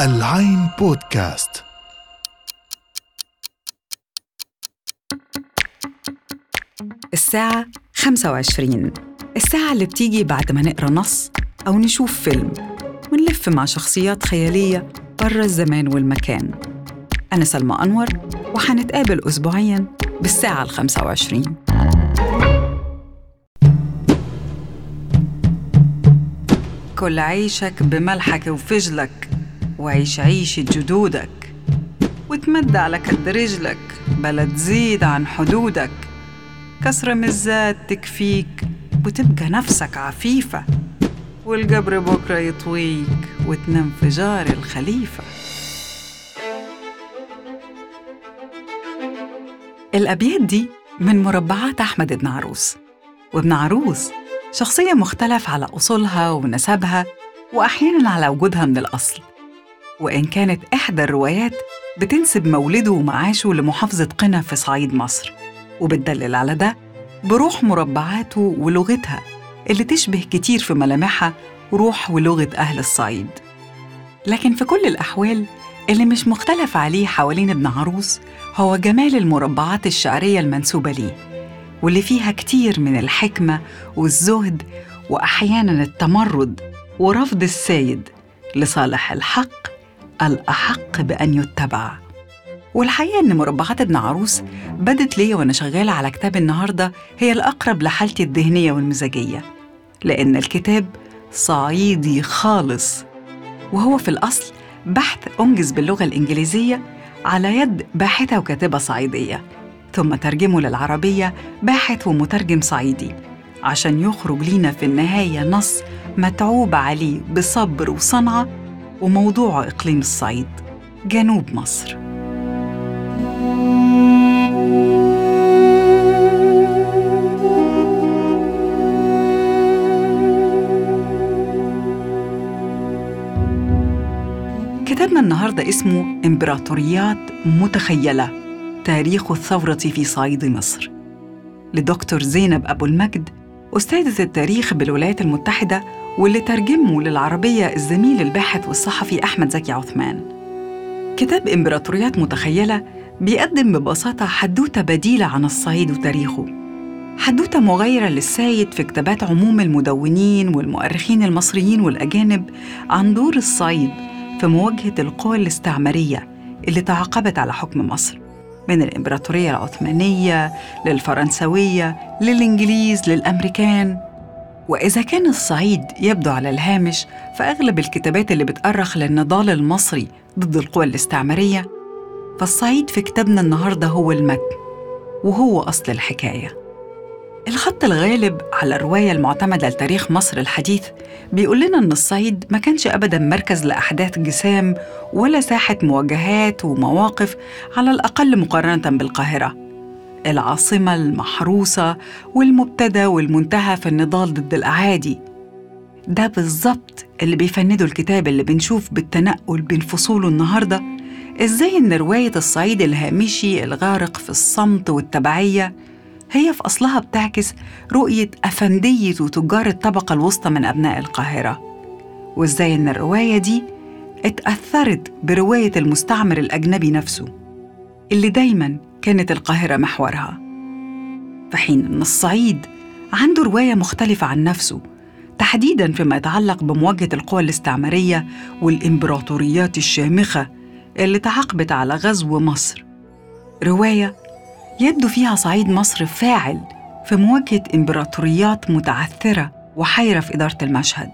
العين بودكاست. الساعة 25 الساعة اللي بتيجي بعد ما نقرأ نص أو نشوف فيلم. ونلف مع شخصيات خيالية برا الزمان والمكان. أنا سلمى أنور وحنتقابل أسبوعياً بالساعة ال 25 كل عيشك بملحك وفجلك وعيش عيشة جدودك وتمد على كد رجلك بلا تزيد عن حدودك. كسرة من الذات تكفيك وتبقى نفسك عفيفة والقبر بكرة يطويك وتنام في جار الخليفة. الأبيات دي من مربعات أحمد بن عروس وابن عروس شخصية مختلف على أصولها ونسبها وأحياناً على وجودها من الأصل. وإن كانت إحدى الروايات بتنسب مولده ومعاشه لمحافظة قنا في صعيد مصر. وبتدلل على ده بروح مربعاته ولغتها اللي تشبه كتير في ملامحها روح ولغة أهل الصعيد. لكن في كل الأحوال اللي مش مختلف عليه حوالين ابن عروس هو جمال المربعات الشعرية المنسوبة ليه. واللي فيها كتير من الحكمة والزهد وأحياناً التمرد ورفض السيد لصالح الحق الأحق بأن يتبع. والحقيقة إن مربعات ابن عروس بدت ليا وأنا شغالة على كتاب النهاردة هي الأقرب لحالتي الذهنية والمزاجية لأن الكتاب صعيدي خالص وهو في الأصل بحث أنجز باللغة الإنجليزية على يد باحثة وكاتبة صعيدية. ثم ترجمه للعربية باحث ومترجم صعيدي. عشان يخرج لينا في النهاية نص متعوب عليه بصبر وصنعة وموضوع إقليم الصعيد. جنوب مصر. كتابنا النهارده اسمه إمبراطوريات متخيلة. تاريخ الثورة في صعيد مصر. لدكتور زينب أبو المجد أستاذة التاريخ بالولايات المتحدة واللي ترجمه للعربية الزميل الباحث والصحفي أحمد زكي عثمان. كتاب إمبراطوريات متخيلة بيقدم ببساطة حدوتة بديلة عن الصعيد وتاريخه. حدوتة مغايرة للسايد في كتابات عموم المدونين والمؤرخين المصريين والأجانب عن دور الصعيد في مواجهة القوى الاستعمارية اللي تعاقبت على حكم مصر. من الإمبراطورية العثمانية للفرنسوية للإنجليز للأمريكان. وإذا كان الصعيد يبدو على الهامش فأغلب الكتابات اللي بتأرخ للنضال المصري ضد القوى الاستعمارية فالصعيد في كتابنا النهاردة هو المتن وهو أصل الحكاية. الخط الغالب على الرواية المعتمدة لتاريخ مصر الحديث بيقول لنا إن الصعيد ما كانش أبداً مركز لأحداث جسام ولا ساحة مواجهات ومواقف على الأقل مقارنة بالقاهرة. العاصمة المحروسة والمبتدى والمنتهى في النضال ضد الأعادي. ده بالظبط اللي بيفنده الكتاب اللي بنشوف بالتنقل بين فصوله النهارده. إزاي إن رواية الصعيد الهامشي الغارق في الصمت والتبعية هي في أصلها بتعكس رؤية أفندية وتجار الطبقة الوسطى من أبناء القاهرة. وإزاي إن الرواية دي اتأثرت برواية المستعمر الأجنبي نفسه اللي دايما كانت القاهرة محورها. في حين إن الصعيد عنده رواية مختلفة عن نفسه تحديدا فيما يتعلق بمواجهة القوى الاستعمارية والإمبراطوريات الشامخة اللي تعاقبت على غزو مصر. رواية يبدو فيها صعيد مصر فاعل في مواجهة إمبراطوريات متعثرة وحيرة في إدارة المشهد.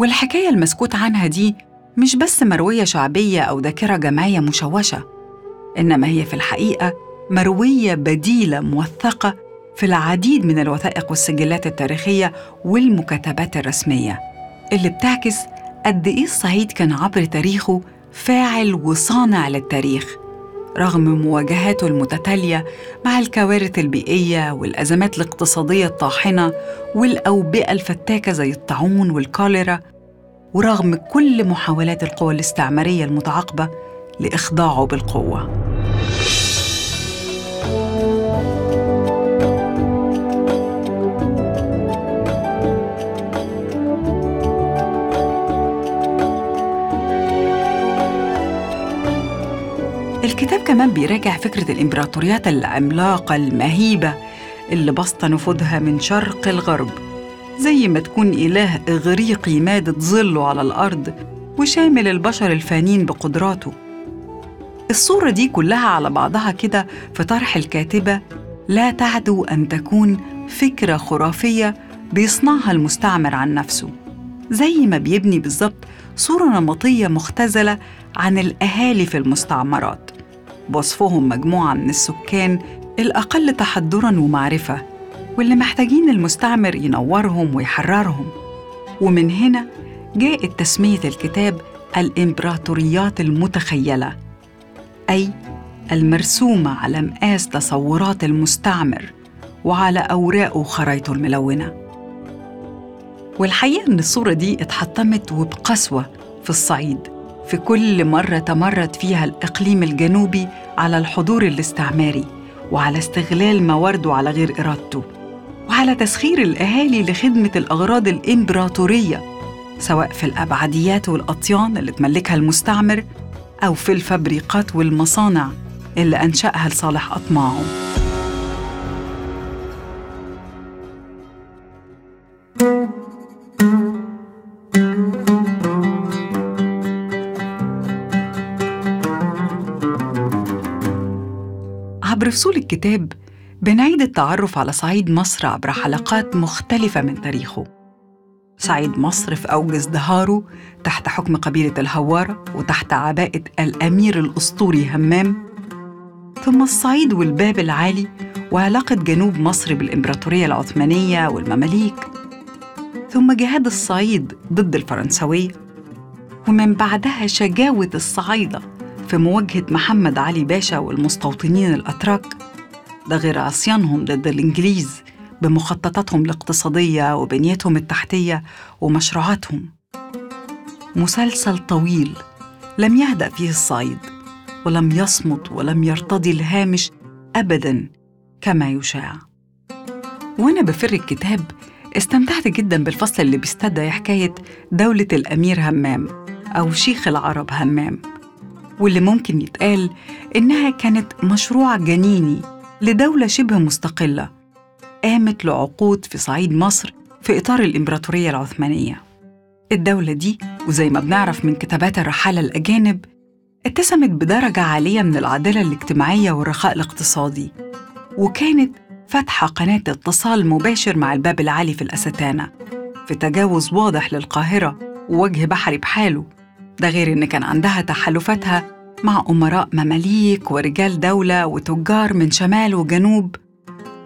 والحكاية المسكوت عنها دي مش بس مروية شعبية أو ذاكرة جمعيه مشوشة إنما هي في الحقيقة مروية بديلة موثقة في العديد من الوثائق والسجلات التاريخية والمكاتبات الرسمية اللي بتعكس قد إيه الصعيد كان عبر تاريخه فاعل وصانع للتاريخ. رغم مواجهاته المتتالية مع الكوارث البيئية والأزمات الاقتصادية الطاحنة والأوبئة الفتاكة زي الطاعون والكوليرا ورغم كل محاولات القوى الاستعمارية المتعاقبة لإخضاعه بالقوة. كمان بيراجع فكرة الإمبراطوريات العملاقة المهيبة اللي بسط نفوذها من شرق الغرب. زي ما تكون إله إغريقي مادد ظله على الأرض وشامل البشر الفانين بقدراته. الصورة دي كلها على بعضها كده في طرح الكاتبة لا تعدو أن تكون فكرة خرافية بيصنعها المستعمر عن نفسه زي ما بيبني بالظبط صورة نمطية مختزلة عن الأهالي في المستعمرات. بوصفهم مجموعة من السكان الأقل تحضراً ومعرفة واللي محتاجين المستعمر ينورهم ويحررهم. ومن هنا جاءت تسمية الكتاب الإمبراطوريات المتخيلة أي المرسومة على مقاس تصورات المستعمر وعلى أوراقه وخرايطه الملونة. والحقيقة إن الصورة دي اتحطمت وبقسوة في الصعيد. في كل مرة تمرد فيها الإقليم الجنوبي على الحضور الاستعماري وعلى استغلال موارده على غير إرادته وعلى تسخير الأهالي لخدمة الأغراض الإمبراطورية سواء في الأبعديات والأطيان اللي تملكها المستعمر أو في الفبريقات والمصانع اللي أنشأها لصالح أطماعه فصول الكتاب بنعيد التعرف على صعيد مصر عبر حلقات مختلفة من تاريخه. صعيد مصر في أوج ازدهاره تحت حكم قبيلة الهوارة وتحت عباءة الأمير الأسطوري همام. ثم الصعيد والباب العالي وعلاقة جنوب مصر بالإمبراطورية العثمانية والمماليك. ثم جهاد الصعيد ضد الفرنسوية. ومن بعدها شجاوة الصعايدة. في مواجهة محمد علي باشا والمستوطنين الأتراك ده غير عصيانهم ضد الإنجليز بمخططاتهم الاقتصادية وبنيتهم التحتية ومشروعاتهم. مسلسل طويل لم يهدأ فيه الصعيد ولم يصمت ولم يرتضي الهامش أبداً كما يشاع. وأنا بفر الكتاب استمتعت جدا بالفصل اللي بيستدعي حكاية دولة الأمير همام أو شيخ العرب همام. واللي ممكن يتقال إنها كانت مشروع جنيني لدولة شبه مستقلة قامت لعقود في صعيد مصر في إطار الإمبراطورية العثمانية. الدولة دي وزي ما بنعرف من كتابات الرحالة الأجانب اتسمت بدرجة عالية من العدالة الاجتماعية والرخاء الاقتصادي وكانت فاتحة قناة اتصال مباشر مع الباب العالي في الأستانة في تجاوز واضح للقاهرة ووجه بحري بحاله. ده غير إن كان عندها تحالفاتها مع أمراء مماليك ورجال دولة وتجار من شمال وجنوب.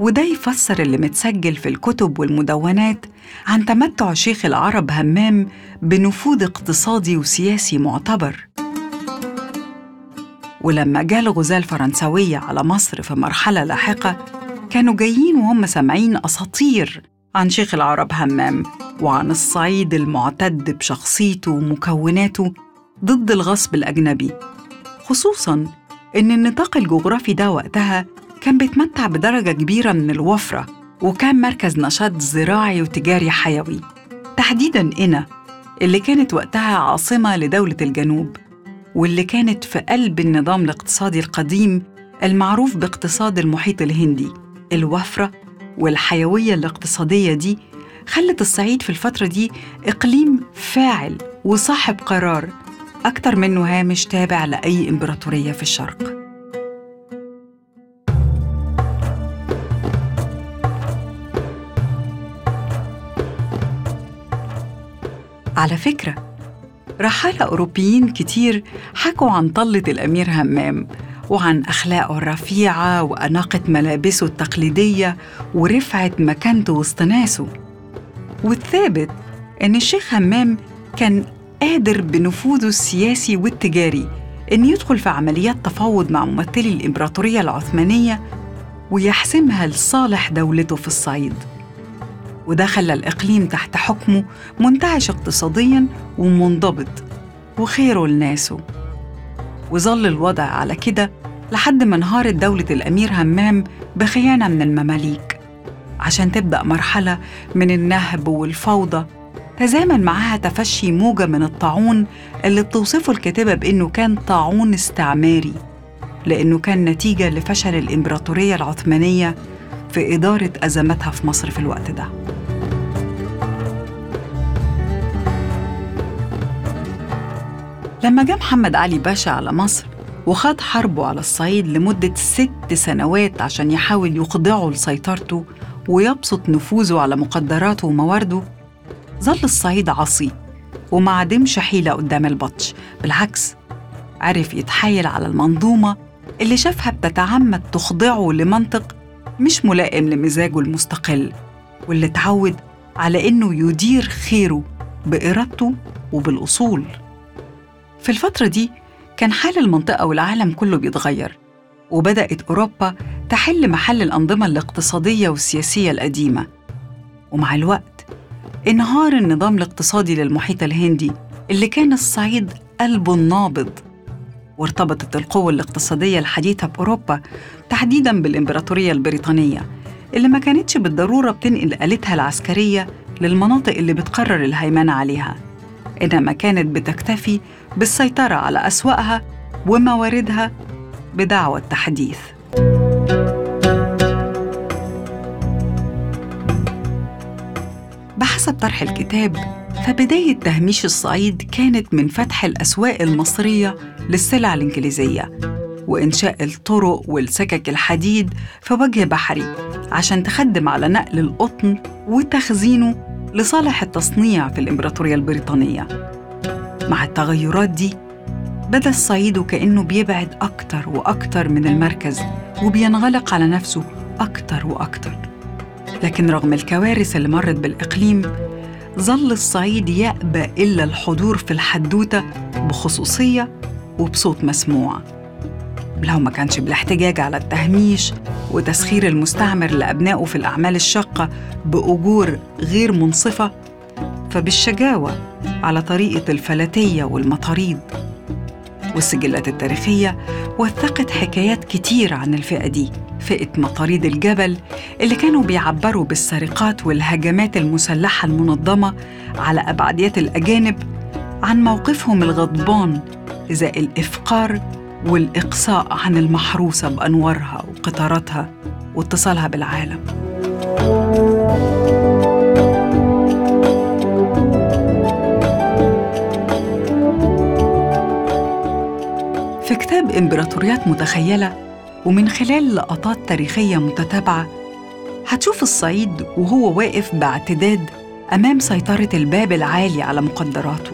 وده يفسر اللي متسجل في الكتب والمدونات عن تمتع شيخ العرب همام بنفوذ اقتصادي وسياسي معتبر. ولما جاء الغزاة الفرنسوية على مصر في مرحلة لاحقة كانوا جايين وهم سامعين أساطير عن شيخ العرب همام وعن الصعيد المعتد بشخصيته ومكوناته ضد الغصب الأجنبي. خصوصاً إن النطاق الجغرافي ده وقتها كان بيتمتع بدرجة كبيرة من الوفرة وكان مركز نشاط زراعي وتجاري حيوي. تحديداً قنا اللي كانت وقتها عاصمة لدولة الجنوب واللي كانت في قلب النظام الاقتصادي القديم المعروف باقتصاد المحيط الهندي الوفرة والحيوية الاقتصادية دي خلت الصعيد في الفترة دي إقليم فاعل وصاحب قرار. أكتر منه هامش تابع لأي إمبراطورية في الشرق. على فكرة رحالة أوروبيين كتير حكوا عن طلة الأمير همام وعن أخلاقه الرفيعة وأناقة ملابسه التقليدية ورفعة مكانته وسط ناسه. والثابت إن الشيخ همام كان قادر بنفوذه السياسي والتجاري إن يدخل في عمليات تفاوض مع ممثلي الإمبراطورية العثمانية ويحسمها لصالح دولته في الصعيد. وده خلى الإقليم تحت حكمه منتعش اقتصادياً ومنضبط وخيره لناسه. وظل الوضع على كده لحد ما انهارت دولة الأمير همام بخيانة من المماليك. عشان تبدأ مرحلة من النهب والفوضى تزامن معاها تفشي موجة من الطاعون اللي بتوصفه الكاتبة بإنه كان طاعون استعماري لأنه كان نتيجة لفشل الإمبراطورية العثمانية في إدارة أزماتها في مصر في الوقت ده. لما جاء محمد علي باشا على مصر وخاض حربه على الصعيد لمدة ست سنوات عشان يحاول يخضعه لسيطرته ويبسط نفوذه على مقدراته وموارده. ظل الصعيد عصي وما عدمش حيلة قدام البطش بالعكس عرف يتحايل على المنظومة اللي شافها بتتعمد تخضعه لمنطق مش ملائم لمزاجه المستقل واللي اتعود على إنه يدير خيره بإرادته وبالأصول. في الفترة دي كان حال المنطقة والعالم كله بيتغير وبدأت أوروبا تحل محل الأنظمة الاقتصادية والسياسية القديمة. ومع الوقت انهار النظام الاقتصادي للمحيط الهندي اللي كان الصعيد قلبه النابض وارتبطت القوة الاقتصادية الحديثة بأوروبا تحديداً بالإمبراطورية البريطانية اللي ما كانتش بالضرورة بتنقل آلتها العسكرية للمناطق اللي بتقرر الهيمنة عليها. إنما كانت بتكتفي بالسيطرة على أسواقها ومواردها بدعوى التحديث. بحسب طرح الكتاب فبداية تهميش الصعيد كانت من فتح الأسواق المصرية للسلع الإنجليزية وإنشاء الطرق والسكك الحديد في وجه بحري عشان تخدم على نقل القطن وتخزينه لصالح التصنيع في الإمبراطورية البريطانية. مع التغيرات دي بدا الصعيد وكأنه بيبعد أكتر وأكتر من المركز وبينغلق على نفسه أكتر وأكتر. لكن رغم الكوارث اللي مرت بالإقليم ظل الصعيد يأبى إلا الحضور في الحدوتة بخصوصية وبصوت مسموع. لو ما كانش بالاحتجاج على التهميش وتسخير المستعمر لأبنائه في الأعمال الشاقة بأجور غير منصفة فبالشجاوة على طريقة الفلاتية والمطاريد والسجلات التاريخية وثقت حكايات كتير عن الفئة دي فئة مطاريد الجبل اللي كانوا بيعبروا بالسرقات والهجمات المسلحة المنظمة على أبعديات الأجانب عن موقفهم الغضبان إزاء الإفقار والإقصاء عن المحروسة بأنوارها وقطاراتها واتصالها بالعالم. في كتاب إمبراطوريات متخيلة ومن خلال لقطات تاريخية متتابعة هتشوف الصعيد وهو واقف باعتداد أمام سيطرة الباب العالي على مقدراته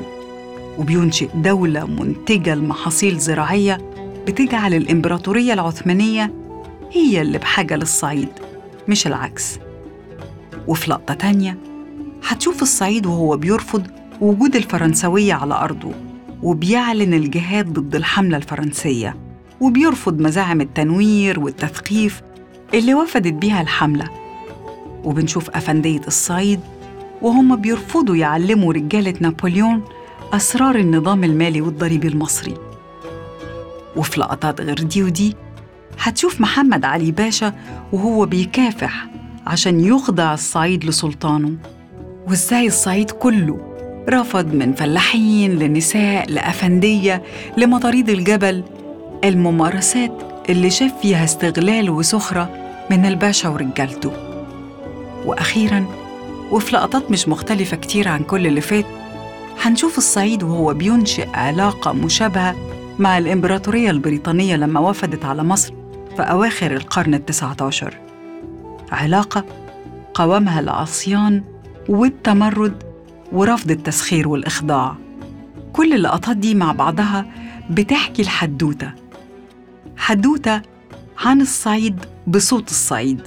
وبينشئ دولة منتجة لمحاصيل زراعية بتجعل الإمبراطورية العثمانية هي اللي بحاجة للصعيد مش العكس. وفي لقطة تانية هتشوف الصعيد وهو بيرفض وجود الفرنسوية على أرضه وبيعلن الجهاد ضد الحملة الفرنسية وبيرفض مزاعم التنوير والتثقيف اللي وفدت بيها الحملة. وبنشوف أفندية الصعيد وهم بيرفضوا يعلموا رجالة نابليون أسرار النظام المالي والضريبي المصري. وفي لقطات غير دي ودي هتشوف محمد علي باشا وهو بيكافح عشان يخضع الصعيد لسلطانه. وإزاي الصعيد كله رفض من فلاحين لنساء لأفندية لمطاريد الجبل الممارسات اللي شاف فيها استغلال وسخرة من الباشا ورجالته. وأخيراً وفي لقطات مش مختلفة كتير عن كل اللي فات هنشوف الصعيد وهو بينشئ علاقة مشابهة مع الإمبراطورية البريطانية لما وفدت على مصر في أواخر القرن التسعة عشر علاقة قوامها العصيان والتمرد ورفض التسخير والإخضاع. كل اللقطات دي مع بعضها بتحكي الحدوتة حدوتة عن الصعيد بصوت الصعيد.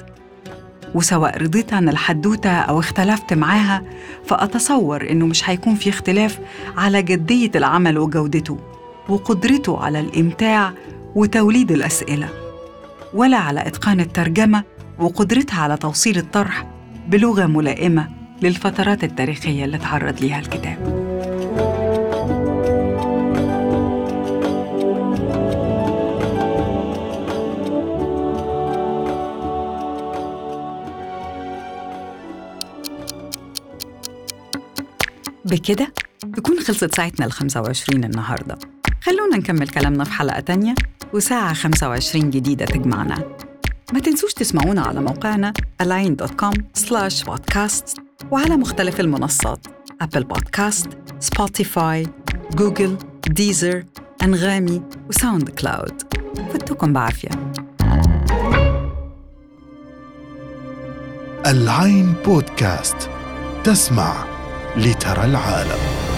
وسواء رضيت عن الحدوتة أو اختلفت معاها فأتصور إنه مش هيكون في اختلاف على جدية العمل وجودته. وقدرته على الإمتاع وتوليد الأسئلة ولا على إتقان الترجمة وقدرتها على توصيل الطرح بلغة ملائمة للفترات التاريخية اللي تعرض ليها الكتاب. بكده تكون خلصت ساعتنا ال 25 النهارده. خلونا نكمل كلامنا في حلقة تانية وساعة 25 جديدة تجمعنا. ما تنسوش تسمعونا على موقعنا com slash podcast وعلى مختلف المنصات Apple Podcast Spotify Google Deezer أنغامي و SoundCloud فتوكم بعافية. العين بودكاست تسمع لترى العالم.